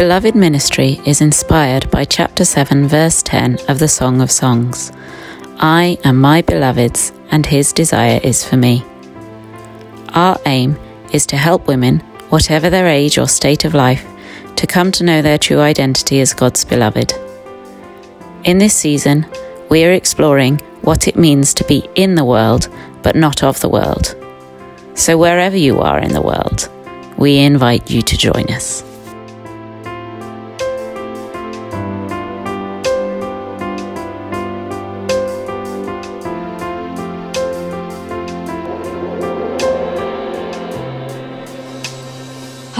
Beloved Ministry is inspired by chapter 7, verse 10 of the Song of Songs. I am my beloved's, and his desire is for me. Our aim is to help women, whatever their age or state of life, to come to know their true identity as God's beloved. In this season, we are exploring what it means to be in the world but not of the world. So, wherever you are in the world, we invite you to join us.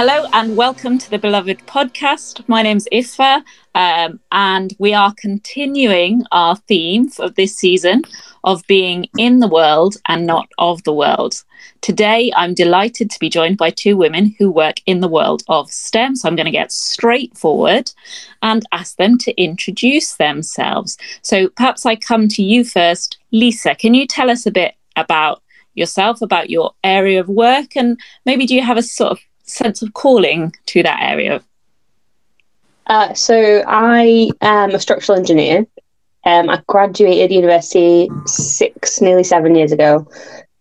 Hello and welcome to the Beloved podcast. My name's Iffa, um, and we are continuing our theme of this season of being in the world and not of the world. Today, I'm delighted to be joined by two women who work in the world of STEM. So I'm going to get straight forward and ask them to introduce themselves. So perhaps I come to you first. Lisa, can you tell us a bit about yourself, about your area of work, and maybe do you have a sort of sense of calling to that area? Uh, so I am a structural engineer. Um, I graduated university six, nearly seven years ago,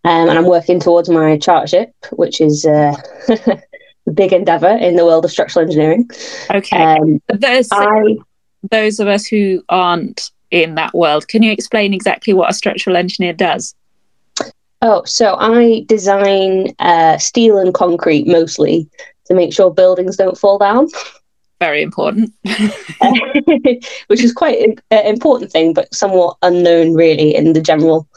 um, and I'm working towards my chartership, which is uh, a big endeavour in the world of structural engineering. Okay, um, I, those of us who aren't in that world, can you explain exactly what a structural engineer does? Oh, so I design uh, steel and concrete mostly to make sure buildings don't fall down. Very important. Which is quite an important thing, but somewhat unknown really in the general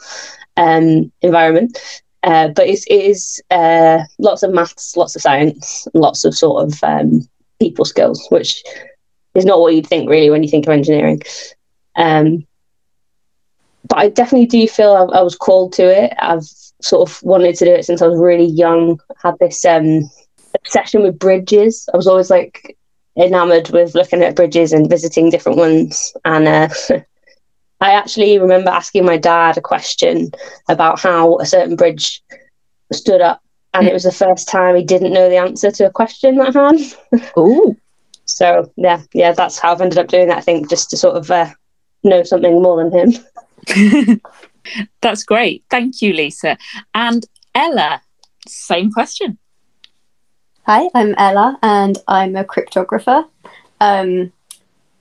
um, environment. Uh, but it's, it is uh, lots of maths, lots of science, lots of sort of um, people skills, which is not what you'd think really when you think of engineering. Um, but I definitely do feel I, I, was called to it. I've sort of wanted to do it since I was really young. Had this um, obsession with bridges. I was always like enamored with looking at bridges and visiting different ones. And uh, I actually remember asking my dad a question about how a certain bridge stood up, and it was the first time he didn't know the answer to a question that I had. Oh. so yeah, yeah, that's how I've ended up doing that. I think just to sort of uh, know something more than him. That's great. Thank you, Lisa. And Ela, same question. Hi, I'm Ela and I'm a cryptographer. Um,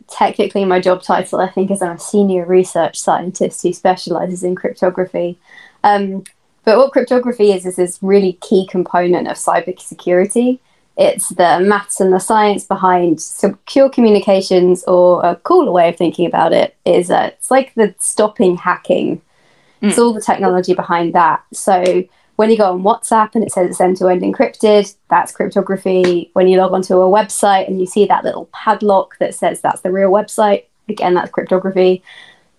technically, my job title, I think, is I'm a senior research scientist who specializes in cryptography. Um, but what cryptography is, is this really key component of cybersecurity. It's the maths and the science behind secure communications, or a cooler way of thinking about it is uh, it's like the stopping hacking. Mm. It's all the technology behind that. So when you go on WhatsApp and it says it's end to end encrypted, that's cryptography. When you log onto a website and you see that little padlock that says that's the real website, again, that's cryptography.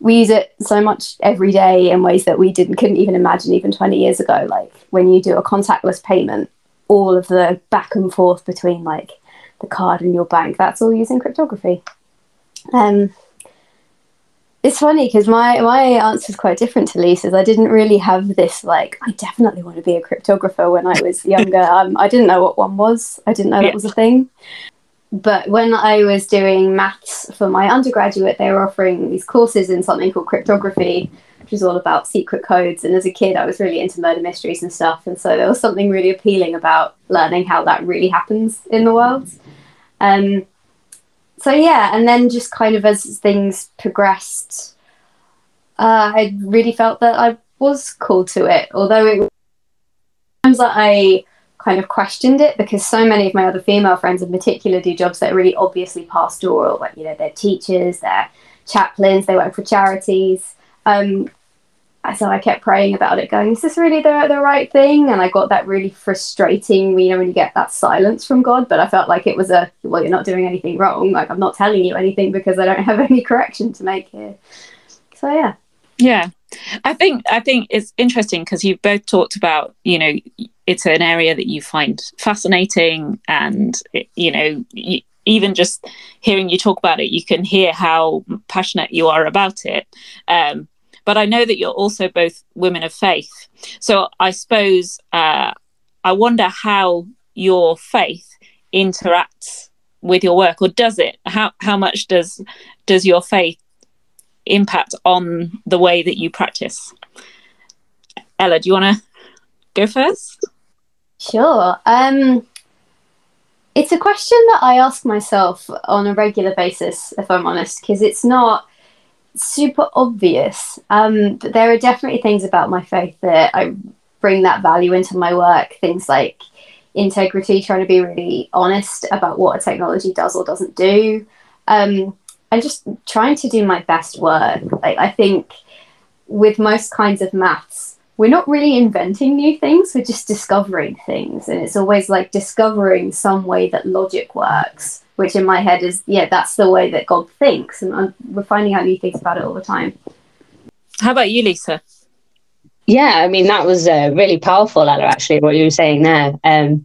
We use it so much every day in ways that we didn't couldn't even imagine even 20 years ago. Like when you do a contactless payment, all of the back and forth between like the card and your bank. That's all using cryptography. Um, it's funny because my my answer is quite different to Lisa's. I didn't really have this like I definitely want to be a cryptographer when I was younger. um, I didn't know what one was. I didn't know yeah. that was a thing. But when I was doing maths for my undergraduate, they were offering these courses in something called cryptography, which is all about secret codes. And as a kid, I was really into murder mysteries and stuff. And so there was something really appealing about learning how that really happens in the world. Um, so yeah, and then just kind of as things progressed, uh, I really felt that I was called to it. Although it times that I kind of questioned it because so many of my other female friends in particular do jobs that are really obviously pastoral, like you know they're teachers, they're chaplains, they work for charities, um, so I kept praying about it, going, "Is this really the the right thing?" And I got that really frustrating, you know, when you get that silence from God. But I felt like it was a, "Well, you're not doing anything wrong. Like I'm not telling you anything because I don't have any correction to make here." So yeah. Yeah, I think I think it's interesting because you've both talked about, you know, it's an area that you find fascinating, and you know, even just hearing you talk about it, you can hear how passionate you are about it. Um, but I know that you're also both women of faith. So I suppose uh, I wonder how your faith interacts with your work or does it? How how much does does your faith impact on the way that you practice? Ela do you want to go first? Sure. Um it's a question that i ask myself on a regular basis if i'm honest because it's not super obvious. Um but there are definitely things about my faith that i bring that value into my work. Things like integrity, trying to be really honest about what a technology does or doesn't do, um, and just trying to do my best work. Like, I think with most kinds of maths, we're not really inventing new things, we're just discovering things. And it's always like discovering some way that logic works, which in my head is, yeah, that's the way that God thinks. And I'm, we're finding out new things about it all the time. How about you, Lisa? Yeah, I mean, that was uh, really powerful, Ela, actually, what you were saying there. Um,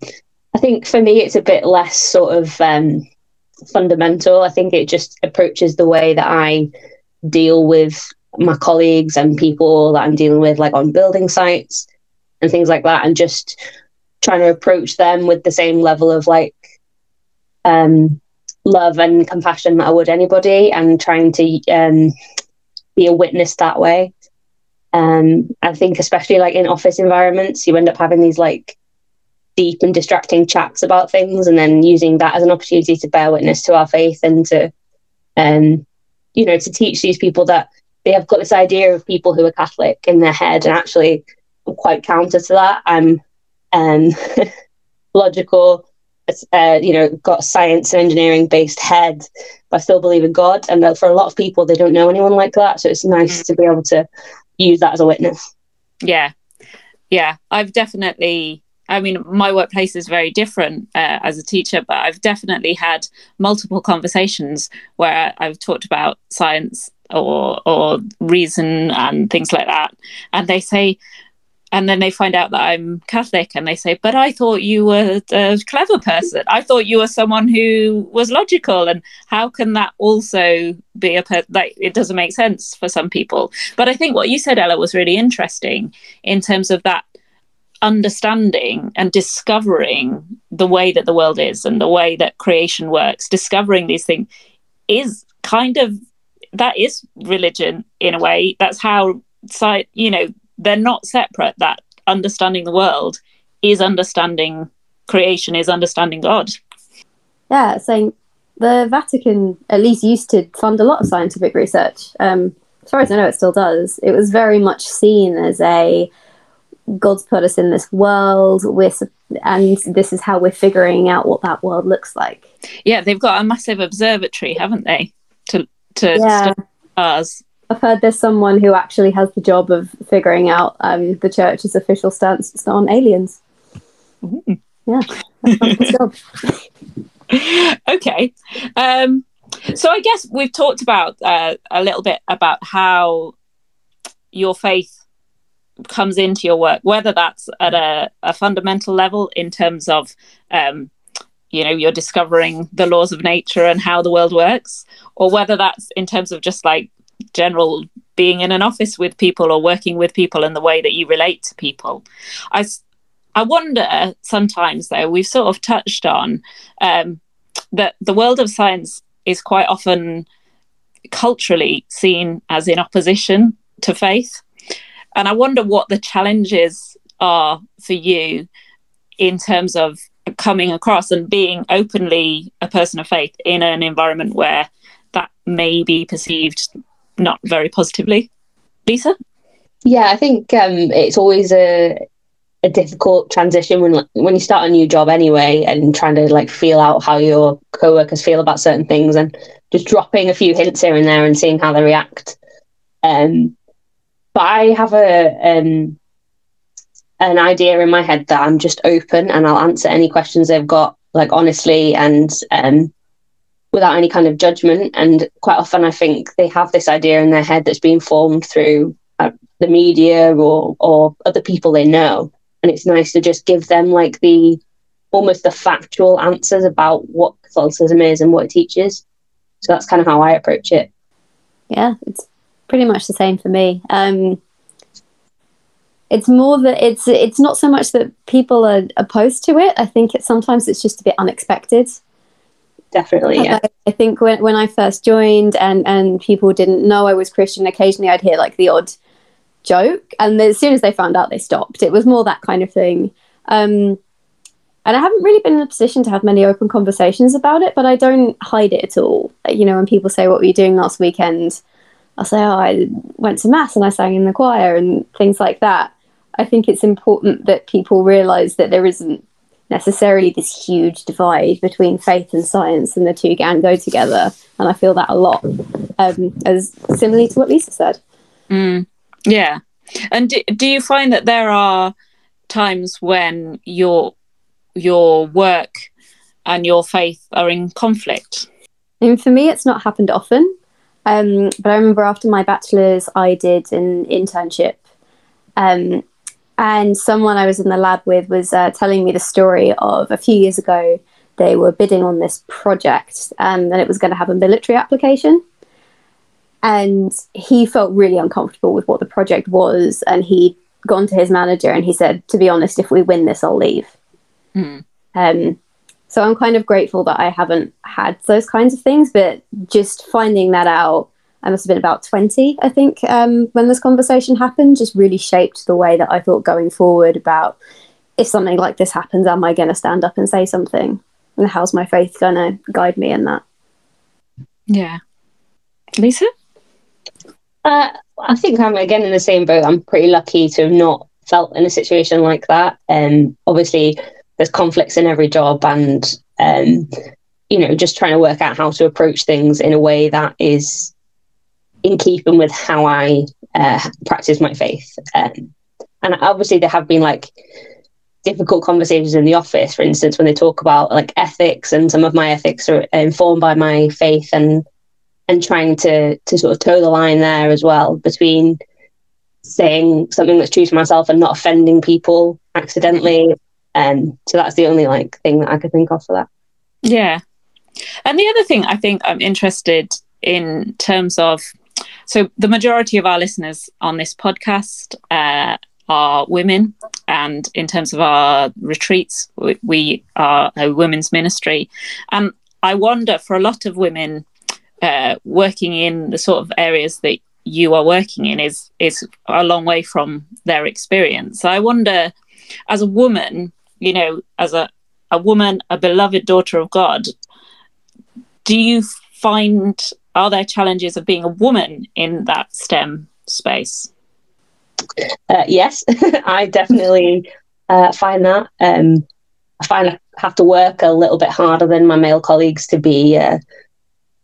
I think for me, it's a bit less sort of um, fundamental. I think it just approaches the way that I deal with my colleagues and people that I'm dealing with, like on building sites and things like that, and just trying to approach them with the same level of like um, love and compassion that I would anybody, and trying to um, be a witness that way. Um, I think especially like in office environments, you end up having these like deep and distracting chats about things, and then using that as an opportunity to bear witness to our faith and to, um, you know, to teach these people that they have got this idea of people who are Catholic in their head, and actually, I'm quite counter to that. I'm um, logical, uh, you know, got science and engineering based head, but I still believe in God. And for a lot of people, they don't know anyone like that. So it's nice mm. to be able to use that as a witness. Yeah. Yeah. I've definitely, I mean, my workplace is very different uh, as a teacher, but I've definitely had multiple conversations where I've talked about science or or reason and things like that and they say and then they find out that I'm Catholic and they say, But I thought you were a clever person. I thought you were someone who was logical. And how can that also be a per- like it doesn't make sense for some people? But I think what you said, Ela, was really interesting in terms of that understanding and discovering the way that the world is and the way that creation works, discovering these things is kind of that is religion in a way. That's how you know they're not separate. That understanding the world is understanding creation is understanding god. Yeah so the vatican at least used to fund a lot of scientific research. Um, as far as i know it still does. It was very much seen as a god's put us in this world with and this is how we're figuring out what that world looks like. Yeah they've got a massive observatory haven't they to to yeah. stars I've heard there's someone who actually has the job of figuring out um, the church's official stance on aliens. Ooh. Yeah, that's job. okay. Um, so I guess we've talked about uh, a little bit about how your faith comes into your work, whether that's at a, a fundamental level in terms of, um, you know, you're discovering the laws of nature and how the world works, or whether that's in terms of just like general being in an office with people or working with people and the way that you relate to people. I, I wonder sometimes, though, we've sort of touched on um, that the world of science is quite often culturally seen as in opposition to faith. And I wonder what the challenges are for you in terms of coming across and being openly a person of faith in an environment where that may be perceived not very positively. Lisa? Yeah, I think um, it's always a a difficult transition when when you start a new job anyway and trying to like feel out how your co-workers feel about certain things and just dropping a few hints here and there and seeing how they react um but i have a um an idea in my head that i'm just open and i'll answer any questions they've got like honestly and um without any kind of judgment. And quite often, I think they have this idea in their head that's been formed through uh, the media or or other people they know. And it's nice to just give them like the almost the factual answers about what Catholicism is and what it teaches. So that's kind of how I approach it. Yeah, it's pretty much the same for me. Um, it's more that it's it's not so much that people are opposed to it. I think it's sometimes it's just a bit unexpected definitely. Yeah. I think when, when I first joined and, and people didn't know I was Christian, occasionally I'd hear like the odd joke. And as soon as they found out, they stopped. It was more that kind of thing. Um, and I haven't really been in a position to have many open conversations about it, but I don't hide it at all. You know, when people say, What were you doing last weekend? I'll say, Oh, I went to Mass and I sang in the choir and things like that. I think it's important that people realize that there isn't necessarily this huge divide between faith and science and the two can go together. And I feel that a lot, um, as similarly to what Lisa said. Mm, yeah. And do, do you find that there are times when your your work and your faith are in conflict? And for me, it's not happened often. Um, but I remember after my bachelor's, I did an internship. Um, and someone I was in the lab with was uh, telling me the story of a few years ago, they were bidding on this project um, and it was going to have a military application. And he felt really uncomfortable with what the project was. And he'd gone to his manager and he said, To be honest, if we win this, I'll leave. Mm. Um, so I'm kind of grateful that I haven't had those kinds of things, but just finding that out, I must have been about 20, I think, um, when this conversation happened, just really shaped the way that I thought going forward about if something like this happens, am I going to stand up and say something? And how's my faith going to guide me in that? Yeah. Lisa? Uh, I think I'm again in the same boat. I'm pretty lucky to have not felt in a situation like that. And um, obviously, there's conflicts in every job, and um, you know, just trying to work out how to approach things in a way that is in keeping with how I uh, practice my faith. Um, and obviously, there have been like difficult conversations in the office, for instance, when they talk about like ethics, and some of my ethics are informed by my faith, and and trying to to sort of toe the line there as well between saying something that's true to myself and not offending people accidentally. And um, so that's the only like thing that I could think of for that. Yeah. And the other thing I think I'm interested in terms of so the majority of our listeners on this podcast uh, are women, and in terms of our retreats, we, we are a women's ministry. And I wonder for a lot of women uh, working in the sort of areas that you are working in is is a long way from their experience. So I wonder, as a woman, you know, as a a woman, a beloved daughter of God, do you find are there challenges of being a woman in that STEM space? Uh, yes, I definitely uh, find that. Um, I find I have to work a little bit harder than my male colleagues to be uh,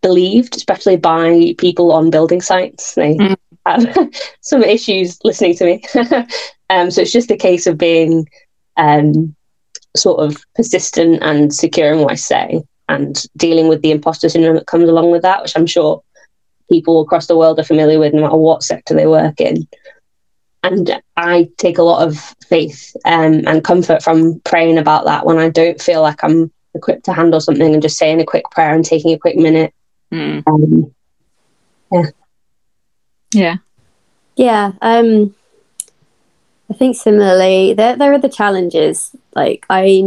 believed, especially by people on building sites. They mm. have some issues listening to me. um, so it's just a case of being um, sort of persistent and secure in what I say and dealing with the imposter syndrome that comes along with that, which I'm sure people across the world are familiar with no matter what sector they work in. And I take a lot of faith um, and comfort from praying about that when I don't feel like I'm equipped to handle something and just saying a quick prayer and taking a quick minute Mm. Um, yeah. Yeah. Yeah. Um, I think similarly, there there are the challenges. Like I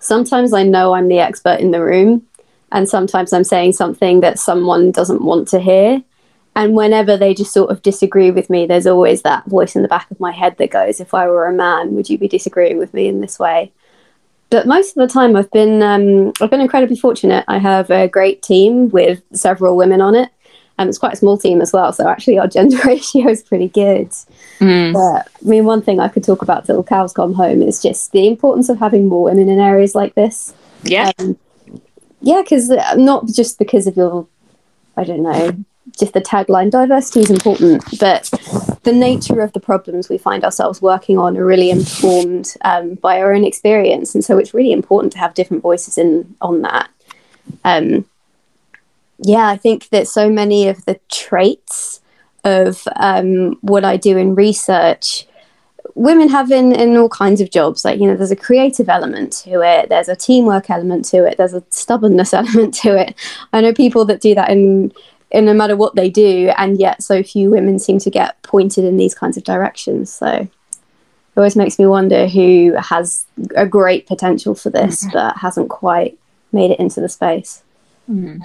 sometimes I know I'm the expert in the room, and sometimes I'm saying something that someone doesn't want to hear. And whenever they just sort of disagree with me, there's always that voice in the back of my head that goes, "If I were a man, would you be disagreeing with me in this way?" but most of the time I've been um, I've been incredibly fortunate. I have a great team with several women on it. And it's quite a small team as well, so actually our gender ratio is pretty good. Mm. But I mean, one thing I could talk about till cows come home is just the importance of having more women in areas like this. Yeah, um, yeah, because uh, not just because of your, I don't know, just the tagline diversity is important, but the nature of the problems we find ourselves working on are really informed um, by our own experience, and so it's really important to have different voices in on that. Um, yeah, I think that so many of the traits of um, what I do in research women have in, in all kinds of jobs like you know there's a creative element to it there's a teamwork element to it there's a stubbornness element to it i know people that do that in in no matter what they do, and yet so few women seem to get pointed in these kinds of directions. So it always makes me wonder who has a great potential for this mm-hmm. but hasn't quite made it into the space. Mm.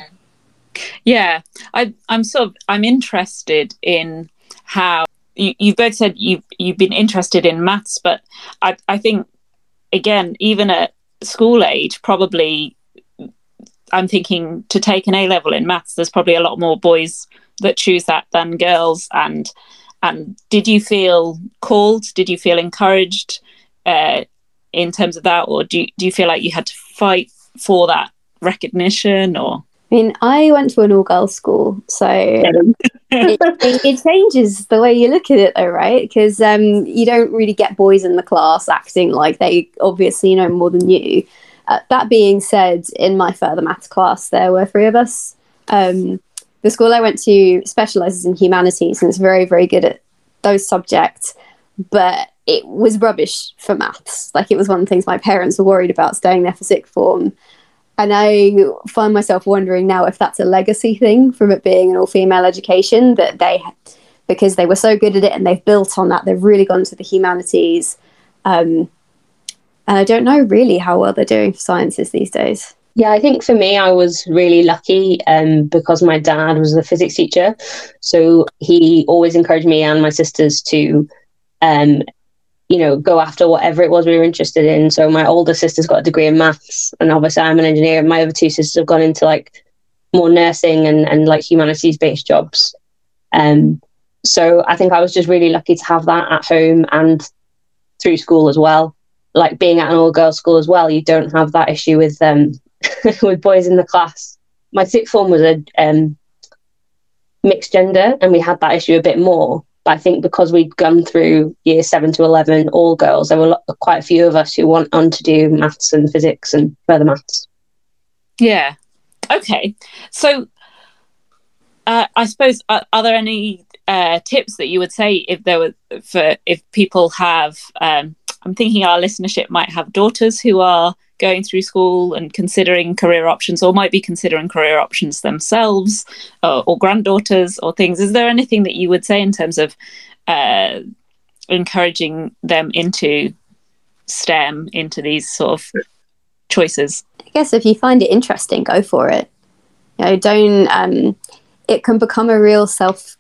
Yeah, I, I'm sort of I'm interested in how you, you've both said you've you've been interested in maths, but I, I think again, even at school age, probably I'm thinking to take an A level in maths, there's probably a lot more boys that choose that than girls. And and did you feel called? Did you feel encouraged uh, in terms of that, or do you, do you feel like you had to fight for that recognition? Or I mean, I went to an all girls school, so it, it, it, changes the way you look at it, though, right? Because um, you don't really get boys in the class acting like they obviously know more than you. Uh, that being said, in my further maths class, there were three of us. Um, the school I went to specializes in humanities and it's very, very good at those subjects, but it was rubbish for maths. Like it was one of the things my parents were worried about staying there for sixth form. And I find myself wondering now if that's a legacy thing from it being an all female education that they, because they were so good at it and they've built on that, they've really gone to the humanities. Um, and I don't know really how well they're doing for sciences these days. Yeah, I think for me, I was really lucky um, because my dad was a physics teacher. So he always encouraged me and my sisters to, um, you know, go after whatever it was we were interested in. So my older sister's got a degree in maths, and obviously I'm an engineer. My other two sisters have gone into like more nursing and, and like humanities based jobs. Um, so I think I was just really lucky to have that at home and through school as well like being at an all girls school as well, you don't have that issue with um with boys in the class. My sixth form was a um, mixed gender, and we had that issue a bit more. But I think because we'd gone through year seven to eleven, all girls, there were quite a few of us who went on to do maths and physics and further maths. Yeah. Okay. So, uh, I suppose are, are there any uh, tips that you would say if there were for if people have um, I'm thinking our listenership might have daughters who are going through school and considering career options or might be considering career options themselves uh, or granddaughters or things. Is there anything that you would say in terms of uh, encouraging them into STEM, into these sort of choices? I guess if you find it interesting, go for it. You know, don't. Um, it can become a real self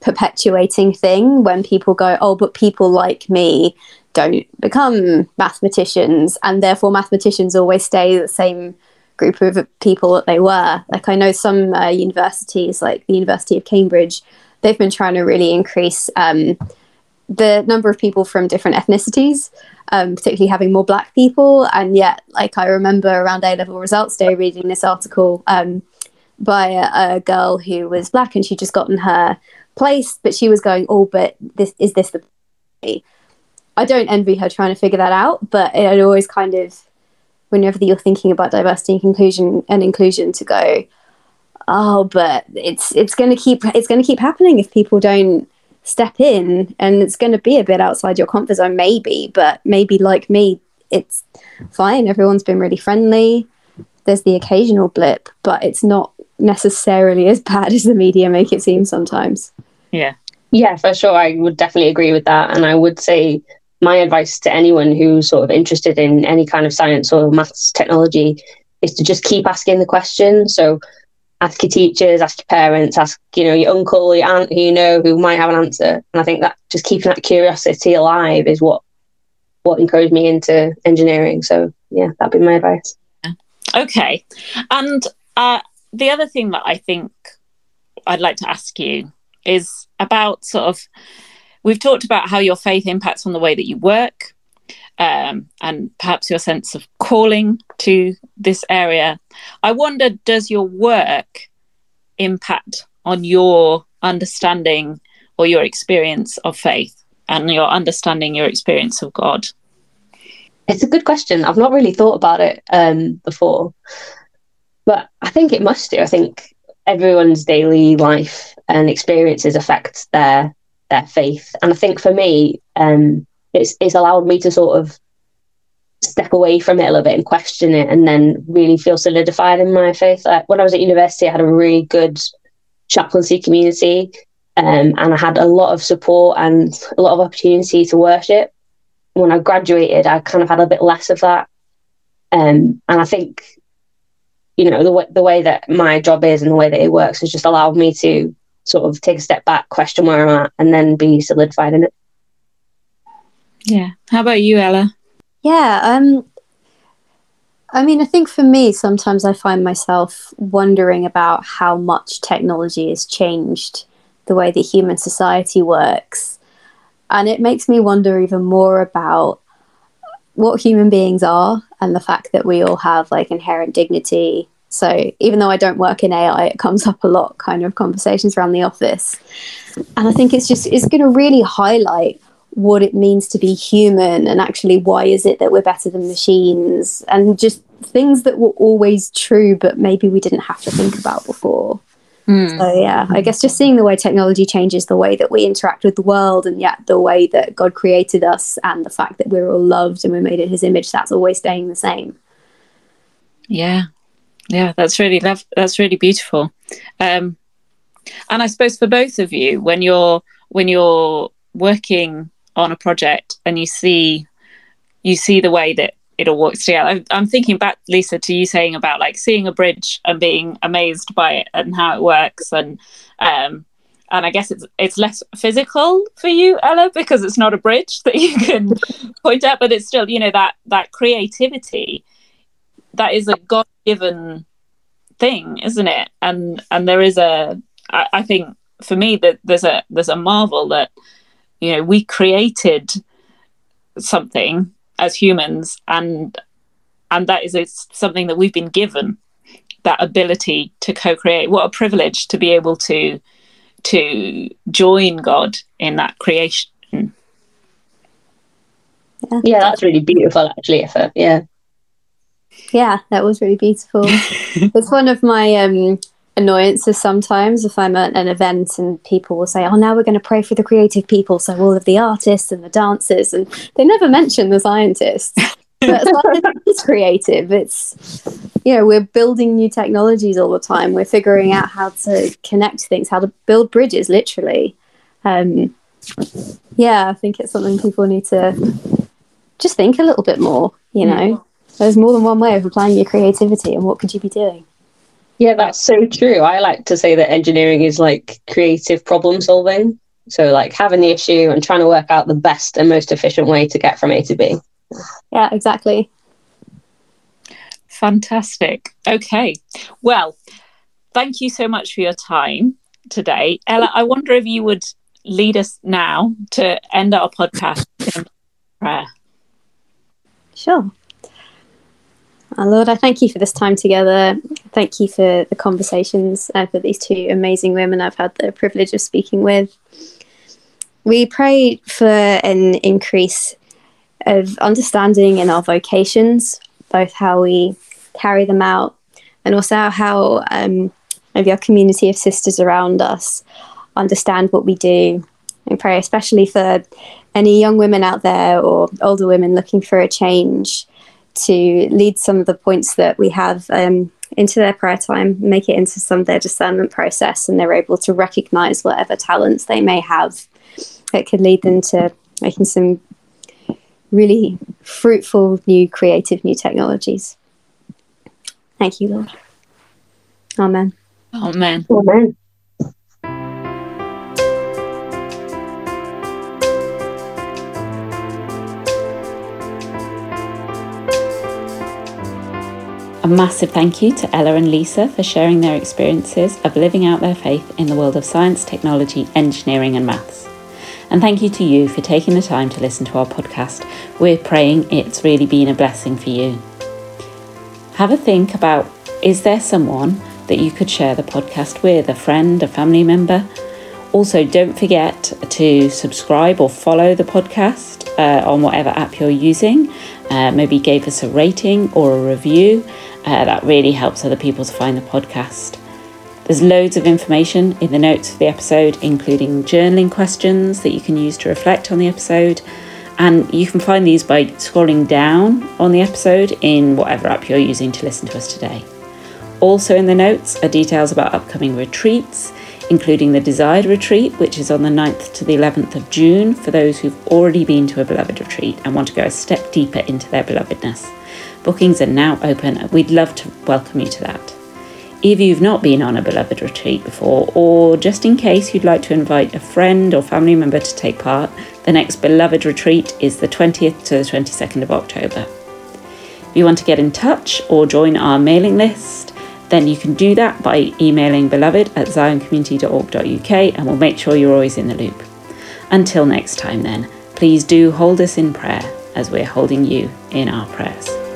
perpetuating thing when people go, oh, but people like me don't become mathematicians, and therefore mathematicians always stay the same group of people that they were. Like I know some uh, universities, like the University of Cambridge, they've been trying to really increase um, the number of people from different ethnicities, um, particularly having more black people. And yet, like I remember around A level results day reading this article um, by a, a, girl who was black and she'd just gotten her place, but she was going, "Oh, but this is this the." I don't envy her trying to figure that out, but it always kind of, whenever you're thinking about diversity and inclusion and inclusion, to go, oh, but it's it's going to keep it's going to keep happening if people don't step in, and it's going to be a bit outside your comfort zone, maybe, but maybe like me, it's fine. Everyone's been really friendly. There's the occasional blip, but it's not necessarily as bad as the media make it seem sometimes. Yeah. Yeah, for sure. I would definitely agree with that. And I would say my advice to anyone who's sort of interested in any kind of science or maths technology is to just keep asking the question. So ask your teachers, ask your parents, ask, you know, your uncle, your aunt who you know who might have an answer. And I think that just keeping that curiosity alive is what what encouraged me into engineering. So yeah, that'd be my advice. Okay. And uh, the other thing that I think I'd like to ask you is about sort of we've talked about how your faith impacts on the way that you work um, and perhaps your sense of calling to this area. I wonder, does your work impact on your understanding or your experience of faith and your understanding your experience of God? It's a good question. I've not really thought about it um, before, but I think it must do. I think everyone's daily life and experiences affect their their faith. And I think for me, um, it's it's allowed me to sort of step away from it a little bit and question it, and then really feel solidified in my faith. Like when I was at university, I had a really good chaplaincy community, um, and I had a lot of support and a lot of opportunity to worship. When I graduated, I kind of had a bit less of that, um, and I think you know the way the way that my job is and the way that it works has just allowed me to sort of take a step back, question where I'm at, and then be solidified in it. Yeah. How about you, Ela? Yeah, um, I mean, I think for me, sometimes I find myself wondering about how much technology has changed the way that human society works. And it makes me wonder even more about what human beings are and the fact that we all have like inherent dignity. So even though I don't work in AI, it comes up a lot kind of conversations around the office. And I think it's just it's going to really highlight what it means to be human and actually why is it that we're better than machines and just things that were always true but maybe we didn't have to think about before mm. so yeah i guess just seeing the way technology changes the way that we interact with the world and yet the way that god created us and the fact that we're all loved and we're made in his image that's always staying the same yeah yeah that's really love that's really beautiful um and i suppose for both of you when you're when you're working on a project and you see you see the way that it all works together. I'm, thinking back, Lisa, to you saying about like seeing a bridge and being amazed by it and how it works, and um, and I guess it's it's less physical for you, Ela, because it's not a bridge that you can point at, but it's still you know that that creativity that is a God given thing, isn't it? And and there is a I, I think for me that there's a there's a marvel that you know we created something as humans and and that is it's something that we've been given that ability to co-create what a privilege to be able to to join god in that creation yeah, yeah that's really beautiful actually Iffa. yeah yeah that was really beautiful it's one of my um annoyances sometimes if I'm at an event and people will say, "Oh, now we're going to pray for the creative people," so all of the artists and the dancers, and they never mention the scientists. but it's creative. It's you know we're building new technologies all the time. We're figuring out how to connect things, how to build bridges, literally. Um, yeah, I think it's something people need to just think a little bit more. You know, there's more than one way of applying your creativity, and what could you be doing? Yeah, that's so true. I like to say that engineering is like creative problem solving. So, like having the issue and trying to work out the best and most efficient way to get from A to B. Yeah, exactly. Fantastic. Okay. Well, thank you so much for your time today. Ela, I wonder if you would lead us now to end our podcast in prayer. Sure. Our Lord, I thank you for this time together. Thank you for the conversations and for these two amazing women I've had the privilege of speaking with. We pray for an increase of understanding in our vocations, both how we carry them out and also how um, maybe our community of sisters around us understand what we do. We pray especially for any young women out there or older women looking for a change to lead some of the points that we have um, into their prayer time, make it into some of their discernment process, and they're able to recognize whatever talents they may have that could lead them to making some really fruitful, new, creative, new technologies. Thank you, Lord. Amen. Amen. Amen. A massive thank you to Ela and Lisa for sharing their experiences of living out their faith in the world of science, technology, engineering, and maths. And thank you to you for taking the time to listen to our podcast. We're praying it's really been a blessing for you. Have a think about is there someone that you could share the podcast with, a friend, a family member? Also, don't forget to subscribe or follow the podcast uh, on whatever app you're using. Uh, maybe give us a rating or a review. Uh, that really helps other people to find the podcast. There's loads of information in the notes for the episode, including journaling questions that you can use to reflect on the episode. And you can find these by scrolling down on the episode in whatever app you're using to listen to us today. Also, in the notes are details about upcoming retreats, including the Desired Retreat, which is on the 9th to the 11th of June for those who've already been to a beloved retreat and want to go a step deeper into their belovedness. Bookings are now open we'd love to welcome you to that. If you've not been on a beloved retreat before, or just in case you'd like to invite a friend or family member to take part, the next beloved retreat is the 20th to the 22nd of October. If you want to get in touch or join our mailing list, then you can do that by emailing beloved at sioncommunity.org.uk and we'll make sure you're always in the loop. Until next time, then, please do hold us in prayer as we're holding you in our prayers.